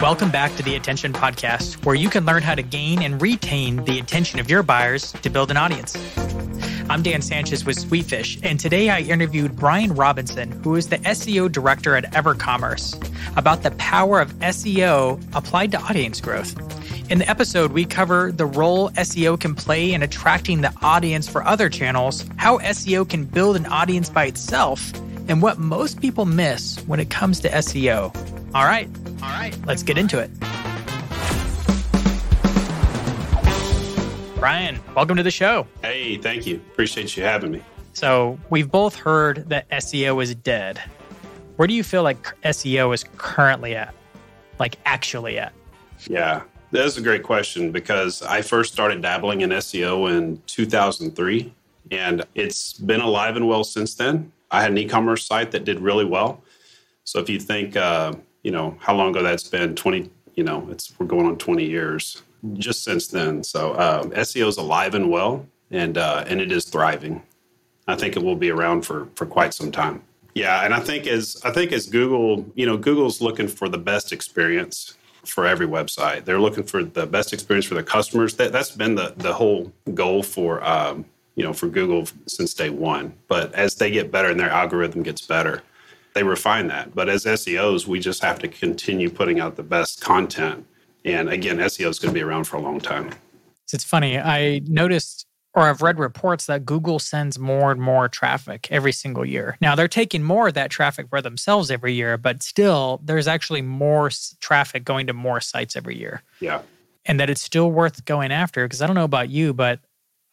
Welcome back to the Attention Podcast, where you can learn how to gain and retain the attention of your buyers to build an audience. I'm Dan Sanchez with Sweetfish, and today I interviewed Brian Robinson, who is the SEO director at EverCommerce, about the power of SEO applied to audience growth. In the episode, we cover the role SEO can play in attracting the audience for other channels, how SEO can build an audience by itself, and what most people miss when it comes to SEO. All right, all right, let's get into it. Brian, welcome to the show. Hey, thank you. Appreciate you having me. So, we've both heard that SEO is dead. Where do you feel like SEO is currently at? Like, actually at? Yeah, that's a great question because I first started dabbling in SEO in 2003, and it's been alive and well since then. I had an e commerce site that did really well. So, if you think, uh, you know, how long ago that's been 20, you know, it's we're going on 20 years just since then. So um, SEO is alive and well, and uh, and it is thriving. I think it will be around for for quite some time. Yeah, and I think as I think as Google, you know, Google's looking for the best experience for every website. They're looking for the best experience for their customers. That that's been the the whole goal for um, you know for Google since day one. But as they get better and their algorithm gets better, they refine that. But as SEOs, we just have to continue putting out the best content and again, SEO is going to be around for a long time. It's funny. I noticed or I've read reports that Google sends more and more traffic every single year. Now they're taking more of that traffic for themselves every year, but still there's actually more traffic going to more sites every year. Yeah. And that it's still worth going after because I don't know about you, but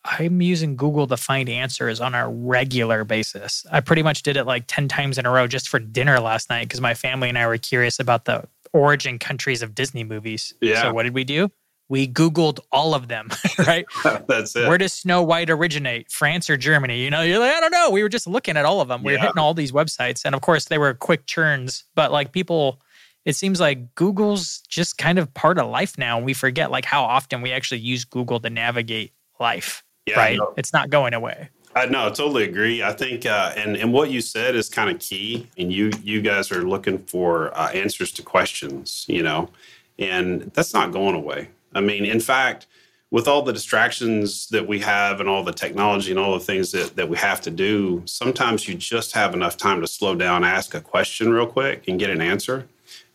I'm using Google to find answers on a regular basis. I pretty much did it like 10 times in a row just for dinner last night because my family and I were curious about the origin countries of Disney movies. Yeah. So what did we do? We Googled all of them, right? That's it. Where does Snow White originate? France or Germany? You know, you're like, I don't know. We were just looking at all of them. We were hitting all these websites. And of course, they were quick churns, but like people, it seems like Google's just kind of part of life now. And we forget like how often we actually use Google to navigate life, yeah, right? No. It's not going away. I no, I totally agree. I think, uh, and and what you said is kind of key. And you you guys are looking for uh, answers to questions, you know, and that's not going away. I mean, in fact, with all the distractions that we have and all the technology and all the things that that we have to do, sometimes you just have enough time to slow down, ask a question real quick, and get an answer.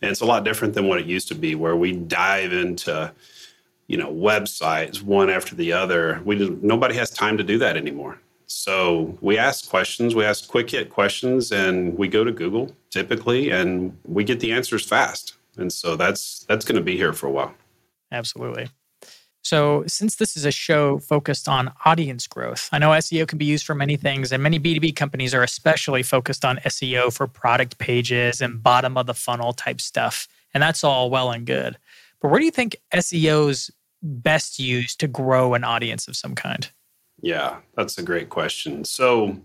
And it's a lot different than what it used to be, where we dive into you know websites one after the other. We nobody has time to do that anymore. So we ask questions, we ask quick hit questions, and we go to Google typically, and we get the answers fast. And so that's that's going to be here for a while. Absolutely. So, since this is a show focused on audience growth, I know SEO can be used for many things, and many B2B companies are especially focused on SEO for product pages and bottom of the funnel type stuff. And that's all well and good. But where do you think SEO's best used to grow an audience of some kind? Yeah, that's a great question. So,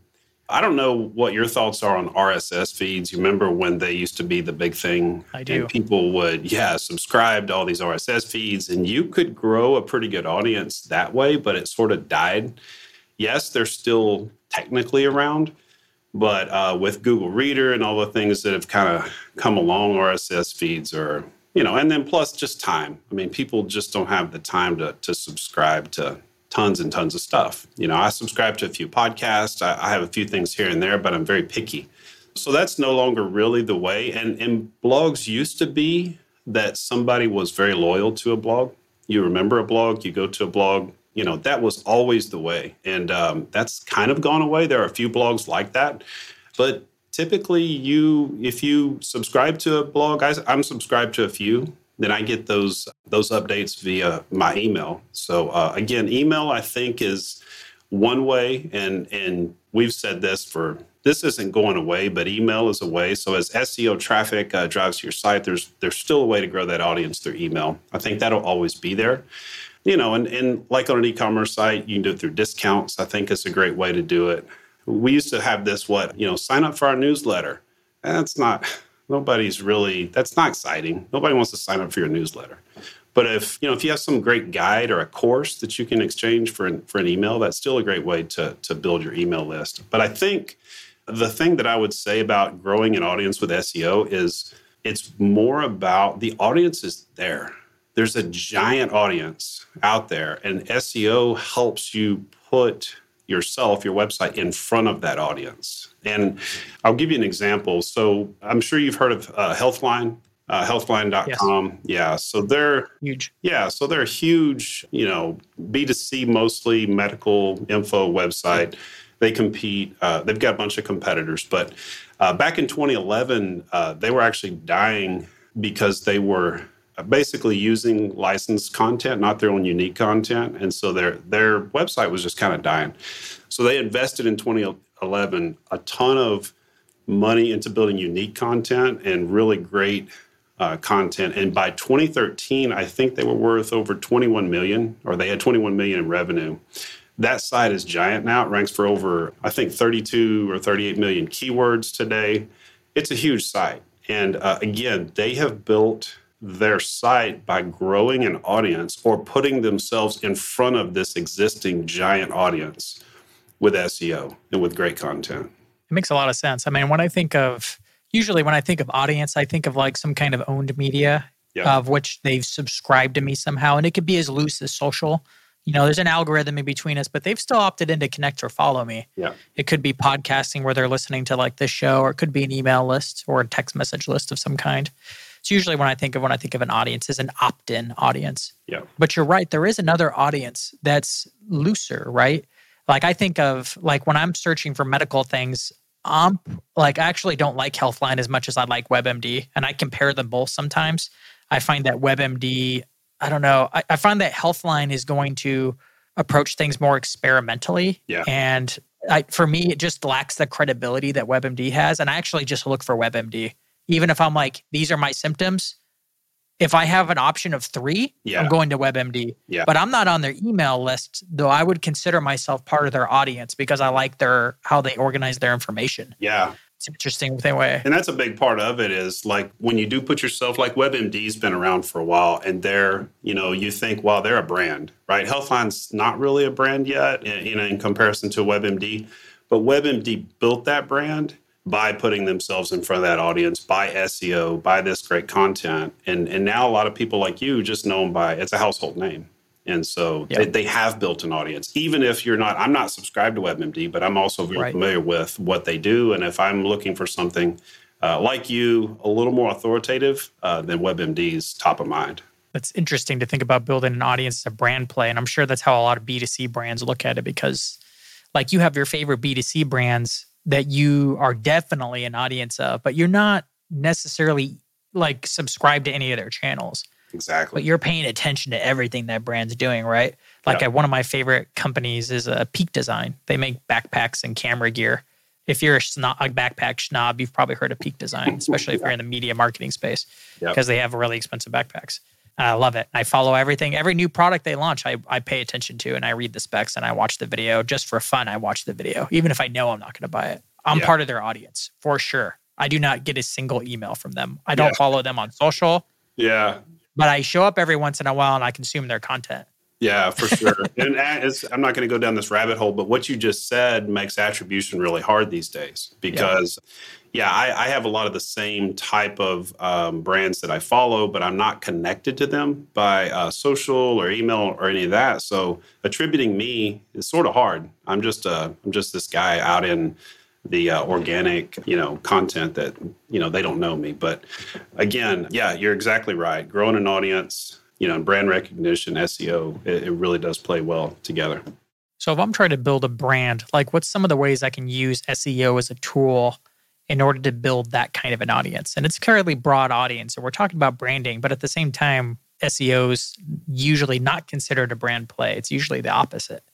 I don't know what your thoughts are on RSS feeds. You remember when they used to be the big thing? I do. And people would, yeah, subscribe to all these RSS feeds, and you could grow a pretty good audience that way, but it sort of died. Yes, they're still technically around, but uh, with Google Reader and all the things that have kind of come along, RSS feeds are, you know, and then plus just time. I mean, people just don't have the time to, to subscribe to tons and tons of stuff. You know, I subscribe to a few podcasts, I, I have a few things here and there, but I'm very picky. So that's no longer really the way. And, and blogs used to be that somebody was very loyal to a blog. You remember a blog, you go to a blog, you know, that was always the way. And um, that's kind of gone away. There are a few blogs like that. But typically, you, if you subscribe to a blog, I, I'm subscribed to a few then I get those those updates via my email. So uh, again, email I think is one way, and and we've said this for this isn't going away, but email is a way. So as SEO traffic uh, drives to your site, there's there's still a way to grow that audience through email. I think that'll always be there. You know, and, and like on an e-commerce site, you can do it through discounts. I think it's a great way to do it. We used to have this what, you know, sign up for our newsletter. That's not nobody's really that's not exciting nobody wants to sign up for your newsletter but if you know if you have some great guide or a course that you can exchange for an, for an email that's still a great way to to build your email list but i think the thing that i would say about growing an audience with seo is It's more about the audience is there. There's a giant audience out there, and SEO helps you put yourself, your website, in front of that audience. And I'll give you an example. So I'm sure you've heard of uh, Healthline. Uh, healthline.com. Yes. Yeah. So they're huge. Yeah. So they're a huge, you know, B2C mostly medical info website. They compete. Uh, they've got a bunch of competitors. But uh, back in 2011, uh, they were actually dying because they were basically using licensed content, not their own unique content, and so their their website was just kind of dying. So they invested in 2011 a ton of money into building unique content and really great uh, content. And by 2013, I think they were worth over 21 million, or they had 21 million in revenue. That site is giant now. It ranks for over, I think, 32 or 38 million keywords today. It's a huge site. And uh, again, they have built their site by growing an audience or putting themselves in front of this existing giant audience with SEO and with great content. It makes a lot of sense. I mean, when I think of usually when I think of audience, I think of like some kind of owned media yeah. of which they've subscribed to me somehow. And it could be as loose as social. You know, there's an algorithm in between us, but they've still opted in to connect or follow me. Yeah. It could be podcasting where they're listening to like this show, or it could be an email list or a text message list of some kind. It's usually when I think of when I think of an audience is an opt-in audience. Yeah. But you're right, there is another audience that's looser, right? Like I think of like when I'm searching for medical things, I'm like I actually don't like Healthline as much as I like WebMD, and I compare them both sometimes. I find that WebMD, I don't know, I, I find that Healthline is going to approach things more experimentally. Yeah. And I, for me, it just lacks the credibility that WebMD has. And I actually just look for WebMD even if I'm like, these are my symptoms, if I have an option of three, yeah. I'm going to WebMD. Yeah. But I'm not on their email list, though I would consider myself part of their audience because I like their how they organize their information. Yeah. It's interesting way. And that's a big part of it is like when you do put yourself like WebMD's been around for a while and they're, you know, you think, well, they're a brand, right? Healthline's not really a brand yet, you know, in comparison to WebMD. But WebMD built that brand by putting themselves in front of that audience, by SEO, by this great content. And, and now a lot of people like you just know them by it's a household name. And so they, they, have built an audience. Even if you're not, I'm not subscribed to WebMD, but I'm also very right. familiar with what they do. And if I'm looking for something uh, like you, a little more authoritative, uh, then WebMD's top of mind. That's interesting to think about building an audience as a brand play. And I'm sure that's how a lot of B2C brands look at it because, like, you have your favorite B2C brands that you are definitely an audience of, but you're not necessarily like subscribed to any of their channels. Exactly. But you're paying attention to everything that brand's doing, right? Like one of my favorite companies is a uh, Peak Design. They make backpacks and camera gear. If you're a, snob, a backpack snob, you've probably heard of Peak Design, especially yeah. if you're in the media marketing space, because yep. they have really expensive backpacks. I love it. I follow everything. Every new product they launch, I, I pay attention to and I read the specs and I watch the video just for fun. I watch the video, even if I know I'm not going to buy it. I'm yeah. part of their audience for sure. I do not get a single email from them. I don't yeah. follow them on social. Yeah. But I show up every once in a while and I consume their content. Yeah, for sure. and I'm not going to go down this rabbit hole, but what you just said makes attribution really hard these days because. Yeah yeah, I, I, have a lot of the same type of um, brands that I follow, but I'm not connected to them by uh, social or email or any of that. So attributing me is sort of hard. I'm just uh, I'm just this guy out in the uh, organic, you know, content that you know they don't know me. But again, yeah, you're exactly right. Growing an audience, you know, brand recognition, SEO, it, it really does play well together. So if I'm trying to build a brand, like what's some of the ways I can use SEO as a tool? in order to build that kind of an audience. And it's a fairly broad audience. So we're talking about branding, but at the same time, SEO is usually not considered a brand play. It's usually the opposite.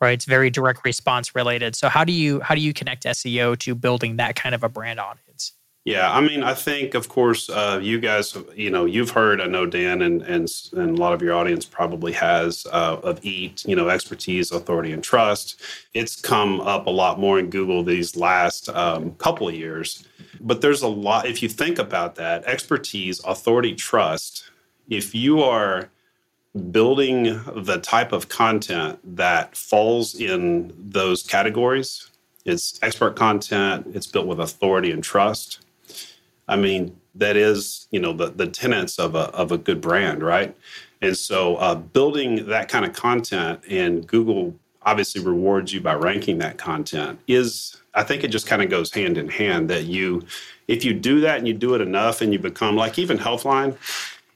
Right? It's very direct response related. So how do you how do you connect SEO to building that kind of a brand audience? Yeah, I mean, I think, of course, uh, you guys, you know, you've heard. I know Dan and and and a lot of your audience probably has uh, of EAT, you know, expertise, authority, and trust. It's come up a lot more in Google these last um, couple of years. But there's a lot. If you think about that, expertise, authority, trust. If you are building the type of content that falls in those categories, it's expert content. It's built with authority and trust I mean, that is, you know, the the tenets of a of a good brand, right? And so, uh, building that kind of content and Google obviously rewards you by ranking that content is, I think, it just kind of goes hand in hand. That you, if you do that and you do it enough, and you become like even Healthline,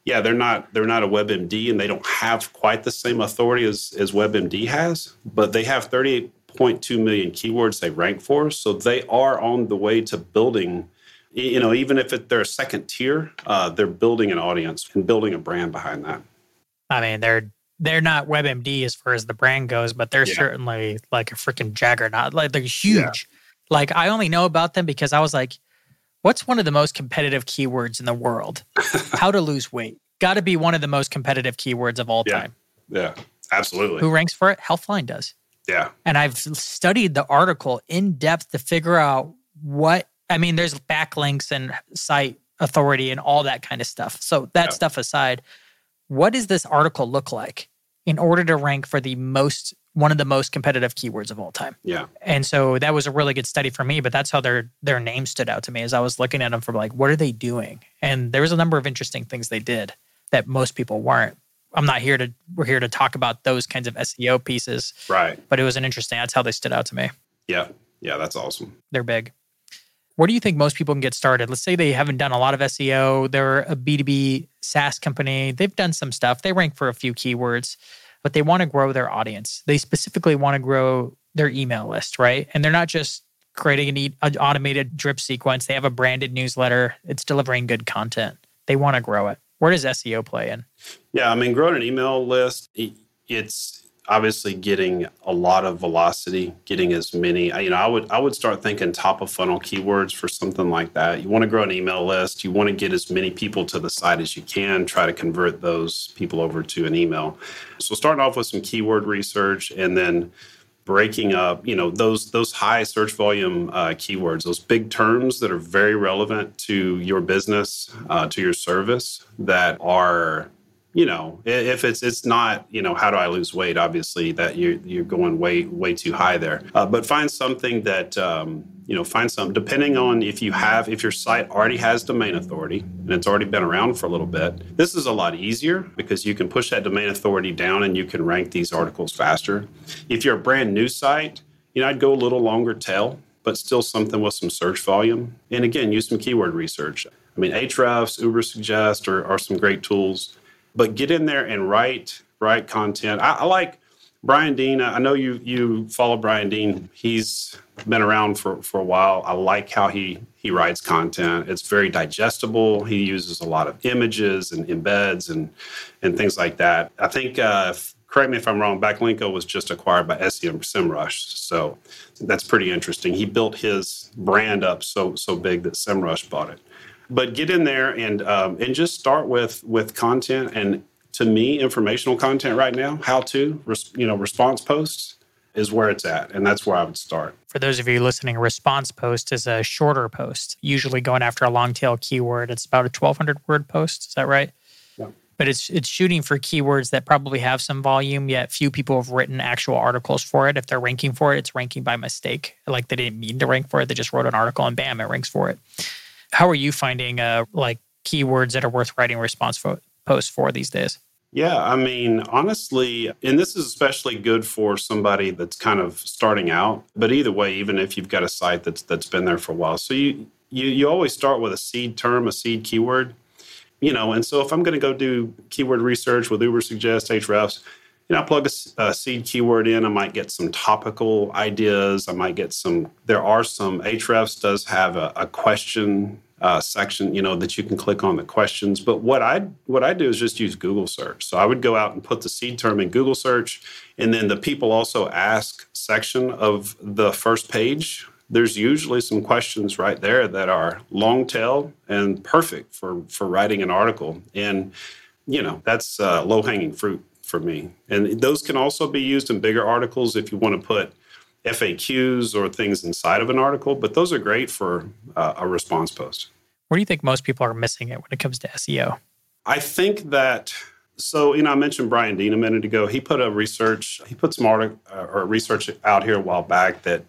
yeah, they're not they're not a WebMD and they don't have quite the same authority as as WebMD has, but they have 38.2 million keywords they rank for, so they are on the way to building. You know, even if it, they're a second tier, uh, they're building an audience and building a brand behind that. I mean, they're they're not WebMD as far as the brand goes, but they're yeah. certainly like a freaking juggernaut. Like they're huge. Yeah. Like I only know about them because I was like, what's one of the most competitive keywords in the world? How to lose weight. Got to be one of the most competitive keywords of all yeah. time. Yeah, absolutely. Who ranks for it? Healthline does. Yeah. And I've studied the article in depth to figure out what, I mean, there's backlinks and site authority and all that kind of stuff. So that yeah. stuff aside, what does this article look like in order to rank for the most one of the most competitive keywords of all time. Yeah. And so that was a really good study for me, but that's how their their name stood out to me as I was looking at them for like what are they doing? And there was a number of interesting things they did that most people weren't. I'm not here to we're here to talk about those kinds of SEO pieces. Right. But it was an interesting that's how they stood out to me. Yeah. Yeah, that's awesome. They're big. Where do you think most people can get started? Let's say they haven't done a lot of SEO. They're a B2B SaaS company. They've done some stuff. They rank for a few keywords, but they want to grow their audience. They specifically want to grow their email list, right? And they're not just creating an, an automated drip sequence. They have a branded newsletter. It's delivering good content. They want to grow it. Where does SEO play in? Yeah, I mean, growing an email list, it's obviously getting a lot of velocity getting as many you know i would i would start thinking top of funnel keywords for something like that. You want to grow an email list you want to get as many people to the site as you can try to convert those people over to an email. So starting off with some keyword research and then breaking up you know those those high search volume uh, keywords those big terms that are very relevant to your business uh, to your service that are you know, if it's it's not, you know, how do I lose weight? Obviously, that you're you're going way way too high there. Uh, but find something that um, you know, find some depending on if you have if your site already has domain authority and it's already been around for a little bit. This is a lot easier because you can push that domain authority down and you can rank these articles faster. If you're a brand new site, you know, I'd go a little longer tail, but still something with some search volume. And again, use some keyword research. I mean, Ahrefs, Ubersuggest are, are some great tools but get in there and write write content. I, I like Brian Dean. I know you you follow Brian Dean. He's been around for for a while. I like how he he writes content. It's very digestible. He uses a lot of images and embeds and and things like that. I think. Uh, correct me if I'm wrong. Backlinko was just acquired by SEM SEMrush, so that's pretty interesting. He built his brand up so so big that SEMrush bought it but get in there and um, and just start with with content and to me informational content right now how to you know response posts is where it's at and that's where i would start. For those of you listening response post is a shorter post usually going after a long tail keyword. It's about a 1200 word post is that right? Yeah. but it's it's shooting for keywords that probably have some volume yet few people have written actual articles for it. If they're ranking for it it's ranking by mistake. Like they didn't mean to rank for it they just wrote an article and bam it ranks for it how are you finding uh, like keywords that are worth writing response fo- posts for these days? Yeah, I mean, honestly, and this is especially good for somebody that's kind of starting out. But either way, even if you've got a site that's that's been there for a while, so you you you always start with a seed term, a seed keyword, you know. And so if I'm going to go do keyword research with Ubersuggest, Ahrefs, you know, plug a, a, seed keyword in. I might get some topical ideas. I might get some. There are some. Ahrefs does have a, a question uh, section, you know, that you can click on the questions. But what I what I do is just use Google search. So I would go out and put the seed term in Google search, and then the people also ask section of the first page. There's usually some questions right there that are long tail and perfect for for writing an article. And you know that's uh, low hanging fruit for me. And those can also be used in bigger articles if you want to put FAQs or things inside of an article, but those are great for uh, a response post. Where do you think most people are missing it when it comes to SEO? I think that so you know I mentioned Brian Dean a minute ago. He put a research he put some article uh, or research out here a while back that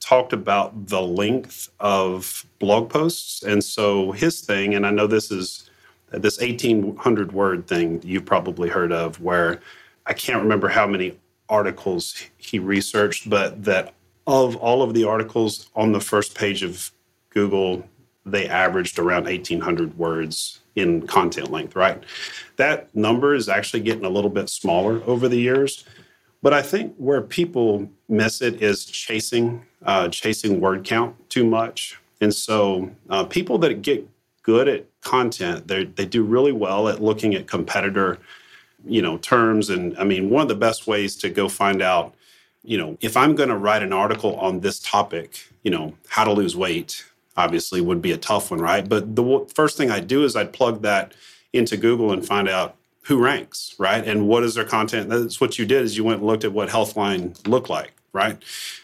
talked about the length of blog posts. And so his thing, and I know this is this 1800 word thing you've probably heard of, where I can't remember how many articles he researched, but that of all of the articles on the first page of Google, they averaged around 1800 words in content length, right? That number is actually getting a little bit smaller over the years. But I think where people miss it is chasing uh, chasing word count too much. And so uh, people that get good at content, they they do really well at looking at competitor, you know, terms. And I mean, one of the best ways to go find out, you know, if I'm going to write an article on this topic, you know, how to lose weight, obviously would be a tough one, right? But the first thing I do is I'd plug that into Google and find out who ranks, right? And what is their content? That's what you did is you went and looked at what Healthline looked like, right?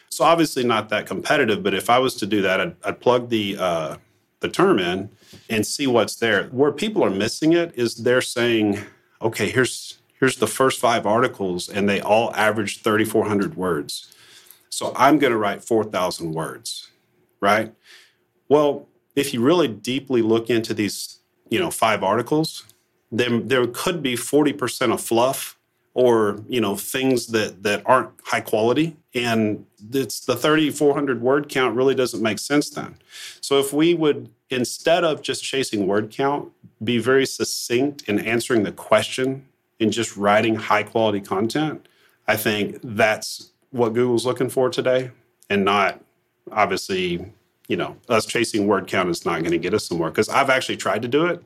So obviously not that competitive, but if I was to do that, I'd, I'd plug the uh, the term in and see what's there. Where people are missing it is they're saying, okay, here's here's the first five articles, and they all average 3,400 words. So I'm going to write 4,000 words, right? Well, if you really deeply look into these, you know, five articles, then there could be 40% of fluff or you know things that that aren't high quality. And it's the 3400 word count really doesn't make sense then. So if we would instead of just chasing word count be very succinct in answering the question and just writing high quality content i think that's what google's looking for today and not obviously you know us chasing word count is not going to get us somewhere. Because i've actually tried to do it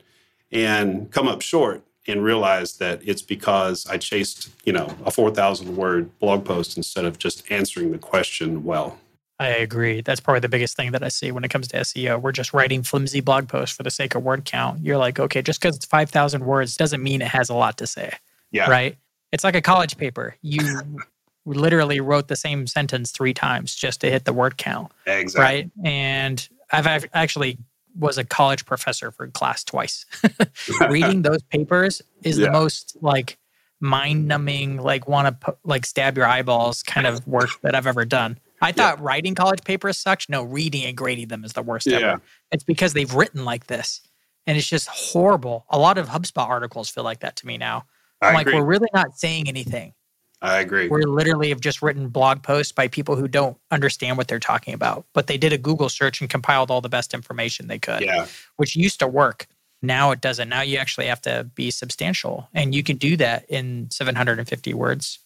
and come up short and realized that it's because I chased, you know, a 4,000 word blog post instead of just answering the question well. I agree. That's probably the biggest thing that I see when it comes to SEO. We're just writing flimsy blog posts for the sake of word count. You're like, okay, just because it's 5,000 words doesn't mean it has a lot to say. Yeah. Right? It's like a college paper. You literally wrote the same sentence three times just to hit the word count. Exactly. Right. And I've actually was a college professor for class twice. Reading those papers is yeah. the most like mind numbing, like want to like stab your eyeballs kind of work that I've ever done. I thought yeah. writing college papers sucked. No, reading and grading them is the worst yeah. ever. It's because they've written like this. And it's just horrible. A lot of HubSpot articles feel like that to me now. I'm I like, agree. we're really not saying anything. I agree. We literally have just written blog posts by people who don't understand what they're talking about, but they did a Google search and compiled all the best information they could, yeah. which used to work. Now it doesn't. Now you actually have to be substantial, and you can do that in 750 words.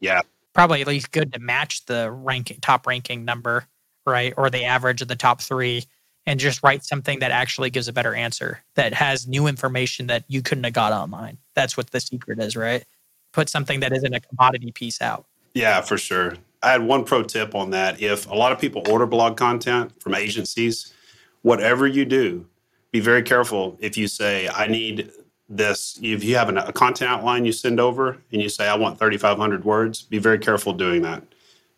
Yeah, probably at least good to match the ranking top ranking number, right, or the average of the top three, and just write something that actually gives a better answer that has new information that you couldn't have got online. That's what the secret is, right? Put something that isn't a commodity piece out. Yeah, for sure. I had one pro tip on that. If a lot of people order blog content from agencies, whatever you do, be very careful if you say, I need this. If you have a content outline you send over and you say, I want 3,500 words, be very careful doing that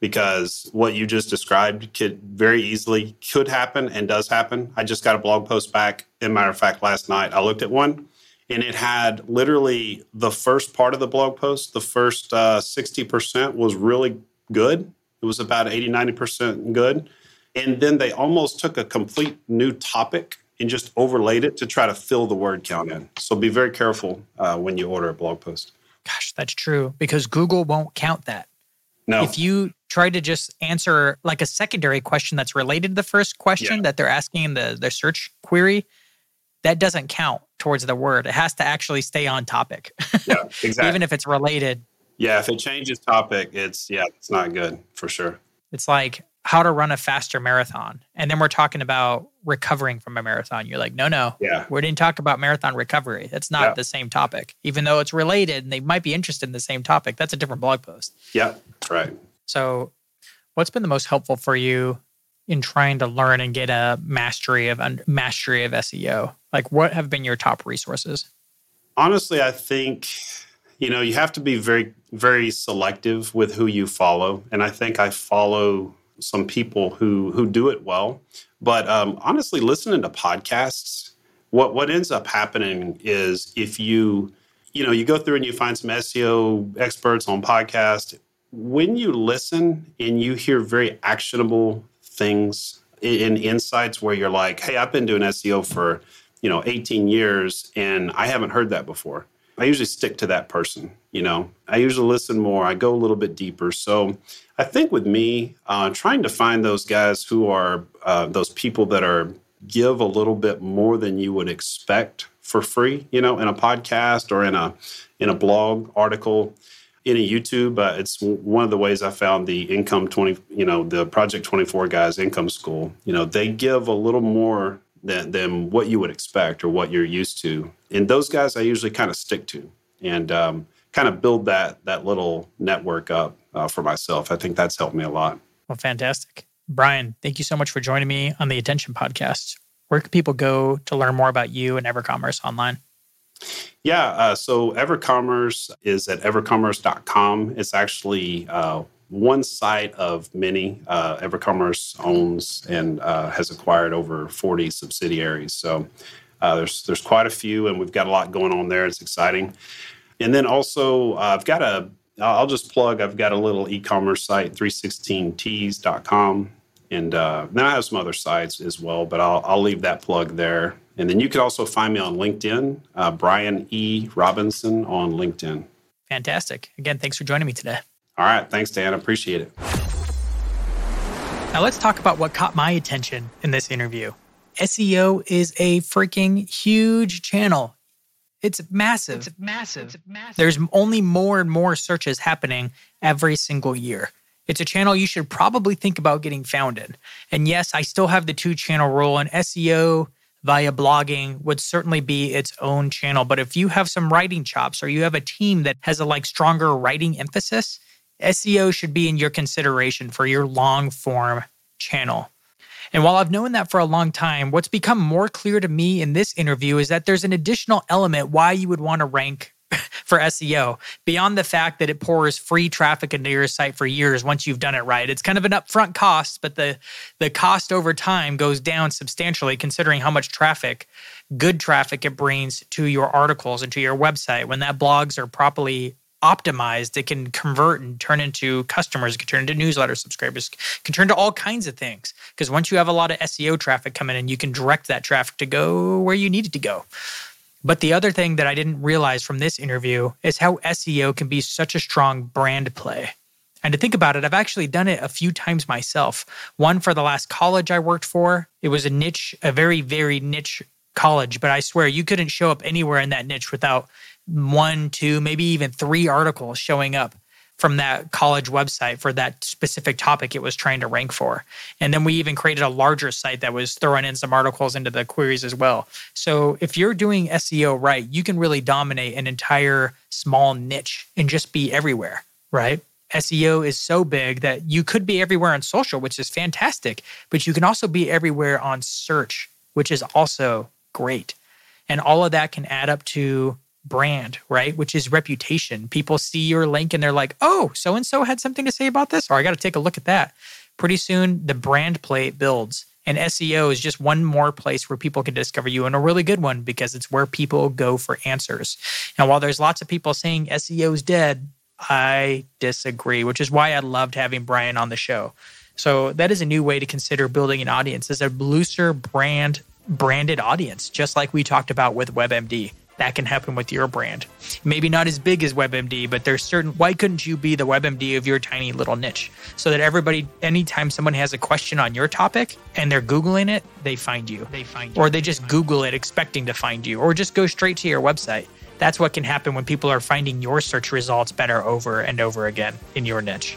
because what you just described could very easily could happen and does happen. I just got a blog post back. In matter of fact, last night I looked at one and it had literally the first part of the blog post, the first uh, 60% was really good. It was about 80, 90% good. And then they almost took a complete new topic and just overlaid it to try to fill the word count in. So be very careful uh, when you order a blog post. Gosh, that's true because Google won't count that. No. If you try to just answer like a secondary question that's related to the first question yeah. that they're asking in the, their search query, that doesn't count towards the word. It has to actually stay on topic. Yeah, exactly. Even if it's related. Yeah, if it changes topic, it's yeah, it's not good for sure. It's like how to run a faster marathon. And then we're talking about recovering from a marathon. You're like, no, no. Yeah. We didn't talk about marathon recovery. That's not yeah. the same topic. Even though it's related and they might be interested in the same topic. That's a different blog post. Yeah, that's right. So what's been the most helpful for you in trying to learn and get a mastery of mastery of SEO? Like, what have been your top resources? Honestly, I think you know you have to be very very selective with who you follow, and I think I follow some people who who do it well. But um, honestly, listening to podcasts, what what ends up happening is if you you know you go through and you find some SEO experts on podcast. When you listen and you hear very actionable things in insights where you're like, hey, I've been doing SEO for, you know, 18 years and I haven't heard that before. I usually stick to that person, you know. I usually listen more, I go a little bit deeper. So I think with me, uh, trying to find those guys who are uh, those people that are give a little bit more than you would expect for free, you know, in a podcast or in a in a blog article in a YouTube. Uh, it's one of the ways I found the income 20, you know, the Project 24 guys income school. You know, they give a little more than, than what you would expect or what you're used to. And those guys I usually kind of stick to and um, kind of build that, that little network up uh, for myself. I think that's helped me a lot. Well, fantastic. Brian, thank you so much for joining me on the Attention Podcast. Where can people go to learn more about you and EverCommerce online? Yeah, uh, so EverCommerce is at evercommerce.com. It's actually uh, one site of many. Uh, EverCommerce owns and uh, has acquired over 40 subsidiaries. So uh, there's there's quite a few, and we've got a lot going on there. It's exciting. And then also, uh, I've got a I'll just plug. I've got a little e-commerce site, 316tees.com, and uh, then I have some other sites as well. But I'll I'll leave that plug there. And then you can also find me on LinkedIn, uh, Brian E. Robinson on LinkedIn. Fantastic. Again, thanks for joining me today. All right. Thanks, Dan. Appreciate it. Now, let's talk about what caught my attention in this interview. SEO is a freaking huge channel. It's massive. It's massive. It's massive. There's only more and more searches happening every single year. It's a channel you should probably think about getting found in. And yes, I still have the two channel rule, and SEO via blogging would certainly be its own channel. But if you have some writing chops or you have a team that has a like stronger writing emphasis, SEO should be in your consideration for your long form channel. And while I've known that for a long time, what's become more clear to me in this interview is that there's an additional element why you would want to rank for SEO beyond the fact that it pours free traffic into your site for years once you've done it right. It's kind of an upfront cost, but the the cost over time goes down substantially considering how much traffic, good traffic it brings to your articles and to your website. When that blogs are properly optimized it can convert and turn into customers it can turn into newsletter subscribers can turn to all kinds of things. Because once you have a lot of seo traffic coming in you can direct that traffic to go where you need it to go but the other thing that I didn't realize from this interview is how SEO can be such a strong brand play. And to think about it, I've actually done it a few times myself. One for the last college I worked for. It was a niche, a very, very niche college, but I swear you couldn't show up anywhere in that niche without one, two, maybe even three articles showing up from that college website for that specific topic it was trying to rank for. And then we even created a larger site that was throwing in some articles into the queries as well. So if you're doing SEO right, you can really dominate an entire small niche and just be everywhere, right? SEO is so big that you could be everywhere on social, which is fantastic, but you can also be everywhere on search, which is also great. And all of that can add up to brand, right? Which is reputation. People see your link and they're like, oh, so and so had something to say about this, or I got to take a look at that. Pretty soon, the brand plate builds. And SEO is just one more place where people can discover you and a really good one because it's where people go for answers. And while there's lots of people saying SEO is dead, I disagree, which is why I loved having Brian on the show. So that is a new way to consider building an audience as a looser brand branded audience, just like we talked about with WebMD that can happen with your brand. Maybe not as big as WebMD, but there's certain why couldn't you be the WebMD of your tiny little niche so that everybody anytime someone has a question on your topic and they're googling it, they find you. They find you. Or they just google it expecting to find you or just go straight to your website. That's what can happen when people are finding your search results better over and over again in your niche.